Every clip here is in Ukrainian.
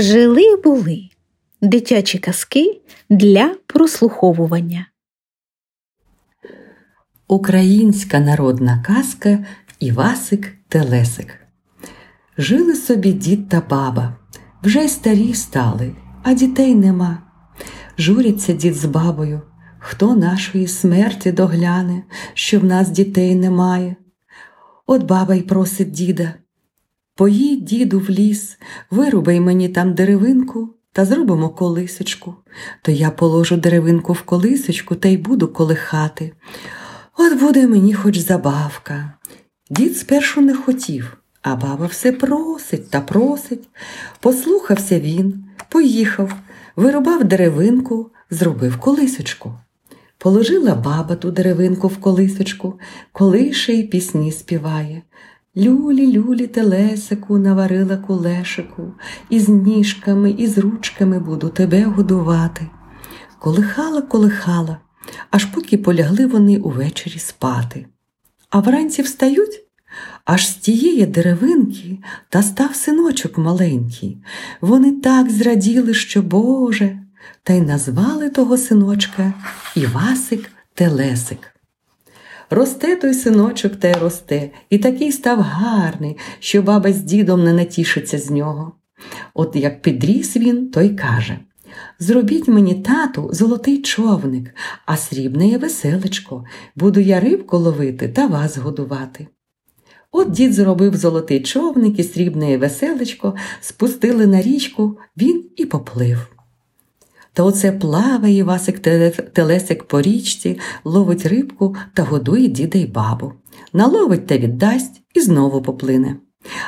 Жили були дитячі казки для прослуховування. Українська народна казка Івасик Телесик. Жили собі дід та баба, вже й старі стали, а дітей нема. Журяться дід з бабою, хто нашої смерті догляне, що в нас дітей немає. От баба й просить діда. Поїдь, діду, в ліс, вирубай мені там деревинку та зробимо колисочку. То я положу деревинку в колисочку та й буду колихати. От буде мені хоч забавка. Дід спершу не хотів, а баба все просить та просить. Послухався він, поїхав, вирубав деревинку, зробив колисочку. Положила баба ту деревинку в колисочку, колише й пісні співає. Люлі, люлі, телесику наварила кулешику, із ніжками, і з ручками буду тебе годувати. Колихала, колихала, аж поки полягли вони увечері спати. А вранці встають, аж з тієї деревинки та став синочок маленький. Вони так зраділи, що Боже, та й назвали того синочка Івасик Телесик. Росте той синочок та й росте, і такий став гарний, що баба з дідом не натішиться з нього. От як підріс він, той каже Зробіть мені, тату, золотий човник, а срібне є веселечко, буду я рибку ловити та вас годувати. От дід зробив золотий човник і срібне веселечко, спустили на річку, він і поплив. Та оце плаває Васик Телесик по річці, ловить рибку та годує діда й бабу. Наловить та віддасть і знову поплине.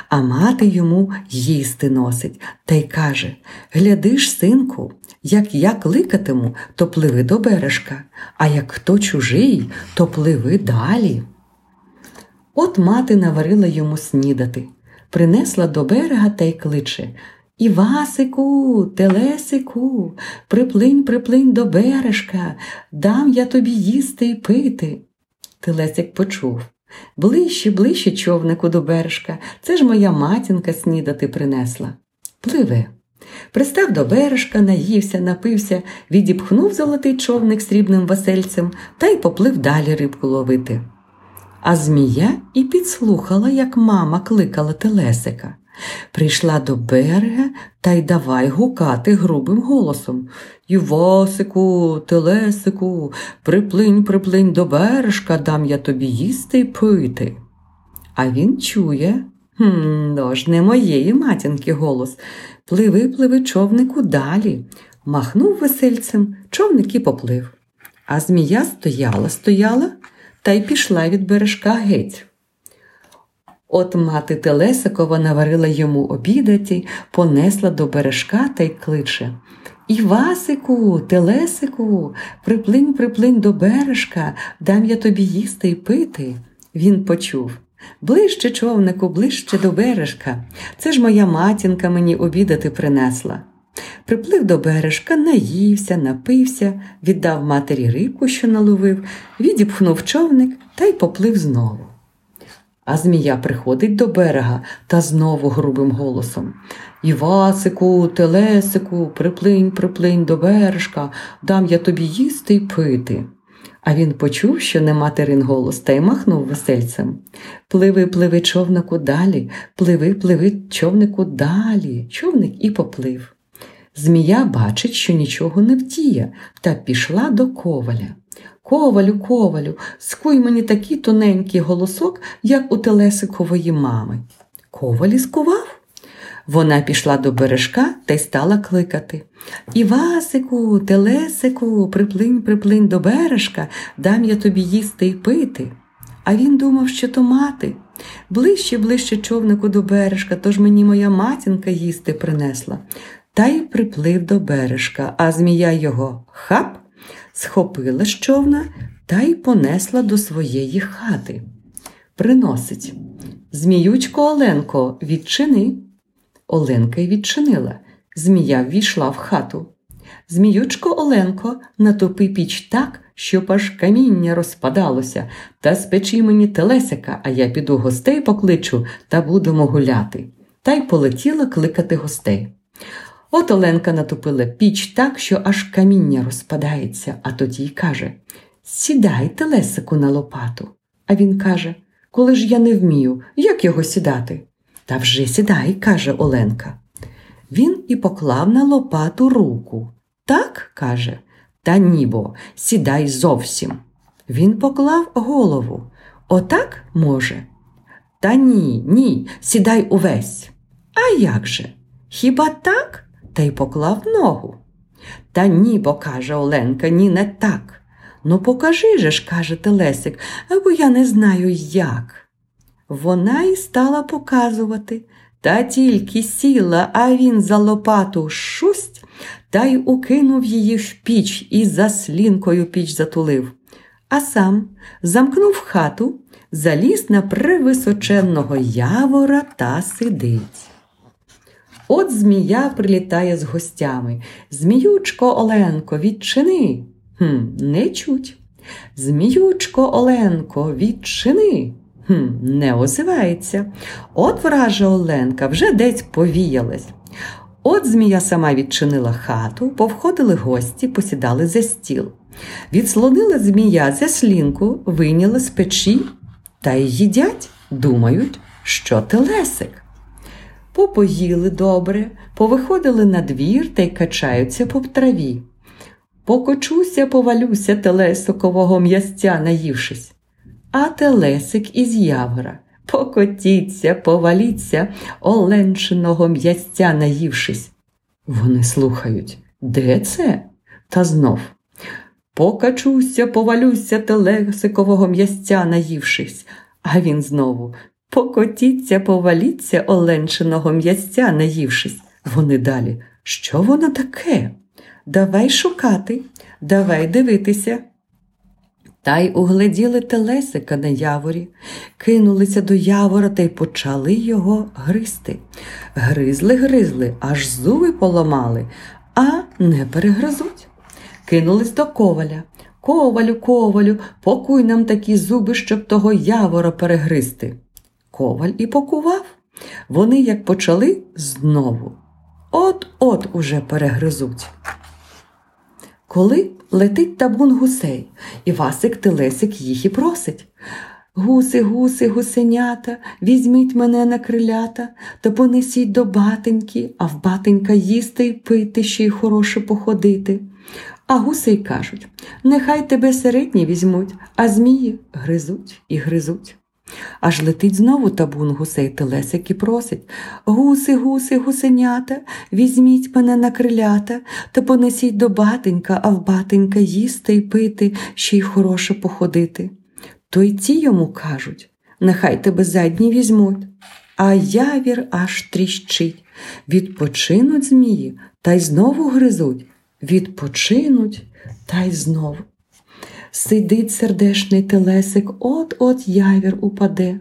А мати йому їсти носить та й каже Гляди ж, синку, як я кликатиму, то пливи до бережка, а як хто чужий, то пливи далі. От мати наварила йому снідати, принесла до берега та й кличе Івасику, Телесику, приплинь, приплинь до бережка, дам я тобі їсти й пити. Телесик почув ближче, ближче човнику до бережка, це ж моя матінка снідати принесла. Пливе. Пристав до бережка, наївся, напився, відіпхнув золотий човник срібним васельцем та й поплив далі рибку ловити. А змія і підслухала, як мама кликала Телесика. Прийшла до берега та й давай гукати грубим голосом Івасику, Телесику, приплинь, приплинь до бережка, дам я тобі їсти й пити. А він чує «Хм, ну ж не моєї матінки голос. Пливи, пливи, човнику далі. Махнув весельцем, човник і поплив. А змія стояла, стояла та й пішла від бережка геть. От мати Телесикова наварила йому обідаті, понесла до бережка та й кличе Івасику, Телесику, приплинь, приплинь до бережка, дам я тобі їсти й пити. Він почув Ближче, човнику, ближче до бережка. Це ж моя матінка мені обідати принесла. Приплив до бережка, наївся, напився, віддав матері рибку, що наловив, відіпхнув човник та й поплив знову. А змія приходить до берега та знову грубим голосом Івасику, Телесику, приплинь, приплинь до бережка, дам я тобі їсти й пити. А він почув, що не материн голос, та й махнув весельцем. Пливи, пливи, човнику далі, пливи, пливи, човнику далі. Човник і поплив. Змія бачить, що нічого не вдіє, та пішла до коваля. Ковалю, ковалю, скуй мені такий тоненький голосок, як у Телесикової мами. Коваль скував. Вона пішла до бережка та й стала кликати Івасику, Телесику, приплинь, приплинь до бережка, дам я тобі їсти й пити. А він думав, що то мати. Ближче, ближче човнику до бережка, тож мені моя матінка їсти принесла. Та й приплив до бережка, а змія його хап схопила з човна та й понесла до своєї хати. Приносить Зміючко Оленко, відчини. Оленка й відчинила. Змія ввійшла в хату. Зміючко Оленко натопи піч так, щоб аж каміння розпадалося, та спечи мені телесика, а я піду гостей покличу та будемо гуляти. Та й полетіла кликати гостей. От Оленка натопила піч так, що аж каміння розпадається, а тоді й каже Сідай, телесику на лопату. А він каже Коли ж я не вмію, як його сідати? Та вже сідай, каже Оленка. Він і поклав на лопату руку. Так, каже, та нібо, сідай зовсім. Він поклав голову. Отак може? Та ні, ні, сідай увесь. А як же? Хіба так? Та й поклав ногу. Та ні, бо каже Оленка, ні, не так. Ну, покажи же ж, каже Телесик, бо я не знаю як. Вона й стала показувати, та тільки сіла, а він за лопату шусть та й укинув її в піч і за слінкою піч затулив. А сам замкнув хату, заліз на превисоченного явора та сидить. От змія прилітає з гостями. Зміючко Оленко, відчини. Хм, Не чуть. Зміючко Оленко, відчини. Хм, Не озивається. От вража Оленка вже десь повіялась. От змія сама відчинила хату, повходили гості, посідали за стіл. Відслонила змія заслінку, вийняла з печі та й їдять, думають, що телесик. Попоїли добре, повиходили на двір та й качаються по траві. Покочуся, повалюся телесикового м'ястя, наївшись. А телесик із явора. Покотіться, поваліться, оленчиного м'ястя наївшись. Вони слухають, де це? Та знов. Покачуся, повалюся телесикового м'ястя наївшись, а він знову покотіться, поваліться оленчиного м'ястя наївшись. Вони далі. Що воно таке? Давай шукати, давай дивитися. Та й угледіли телесика на яворі, кинулися до явора та й почали його гризти. Гризли, гризли, аж зуби поламали, а не перегризуть. Кинулись до коваля. Ковалю, ковалю, покуй нам такі зуби, щоб того явора перегризти. Коваль і покував. Вони, як почали, знову. От-от уже перегризуть. Коли летить табун гусей, і Васик Телесик їх і просить. Гуси, гуси, гусенята, візьміть мене на крилята та понесіть до батеньки, а в батенька їсти й пити, ще й хороше походити. А гуси й кажуть нехай тебе середні візьмуть, а змії гризуть і гризуть. Аж летить знову табун гусей телесик і просить Гуси, гуси, гусенята, візьміть мене на крилята та понесіть до батенька, а в батенька їсти й пити, ще й хороше походити. То й ті йому кажуть нехай тебе задні візьмуть. А явір аж тріщить. Відпочинуть змії та й знову гризуть, відпочинуть та й знову. Сидить сердешний телесик, от-от явір упаде,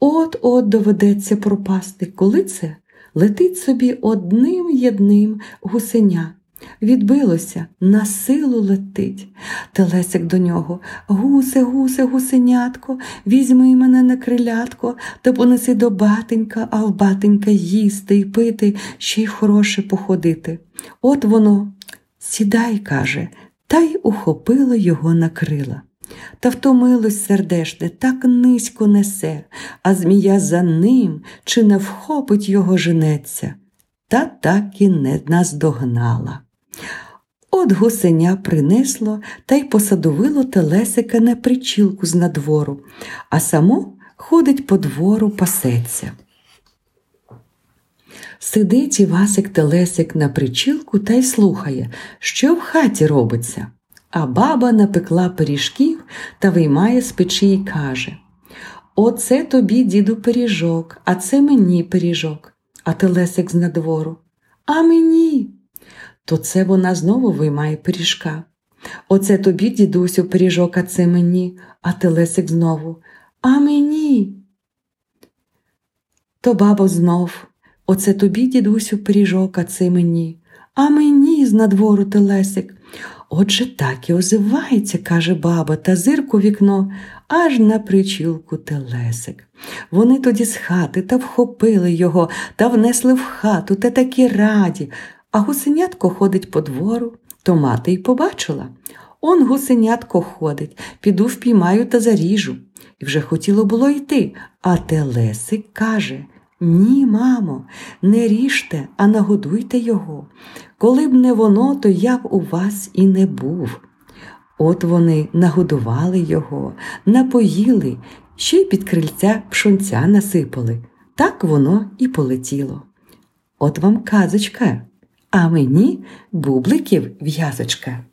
от-от доведеться пропасти. Коли це летить собі одним єдним гусеня. Відбилося, на силу летить. Телесик до нього Гусе, гусе, гусенятко, візьми мене на крилятко та понеси до батенька, а в батенька їсти й пити, ще й хороше походити. От воно, сідай, каже, та й ухопила його на крила. Та втомилось сердешне, так низько несе, а змія за ним чи не вхопить його женеться, та так і не наздогнала. От гусеня принесло та й посадовило телесика на причілку з надвору, а само ходить по двору пасеться. Сидить Івасик Телесик на причілку та й слухає, що в хаті робиться. А баба напекла пиріжків та виймає з печі й каже Оце тобі, діду, пиріжок, а це мені пиріжок. А Телесик з надвору. А мені. То це вона знову виймає пиріжка. Оце тобі, дідусю, пиріжок, а це мені, а Телесик знову. А мені. То баба знов. Оце тобі, дідусю, пиріжок, а це мені, а мені з надвору телесик. Отже так і озивається, каже баба, та зирку вікно, аж на причілку телесик. Вони тоді з хати та вхопили його та внесли в хату та такі раді. А гусенятко ходить по двору, то мати й побачила. Он гусенятко ходить, піду впіймаю та заріжу. І вже хотіло було йти, а Телесик каже Ні, мамо, не ріжте, а нагодуйте його. Коли б не воно, то я б у вас і не був. От вони нагодували його, напоїли, ще й під крильця пшонця насипали. Так воно і полетіло. От вам казочка, а мені бубликів в'язочка.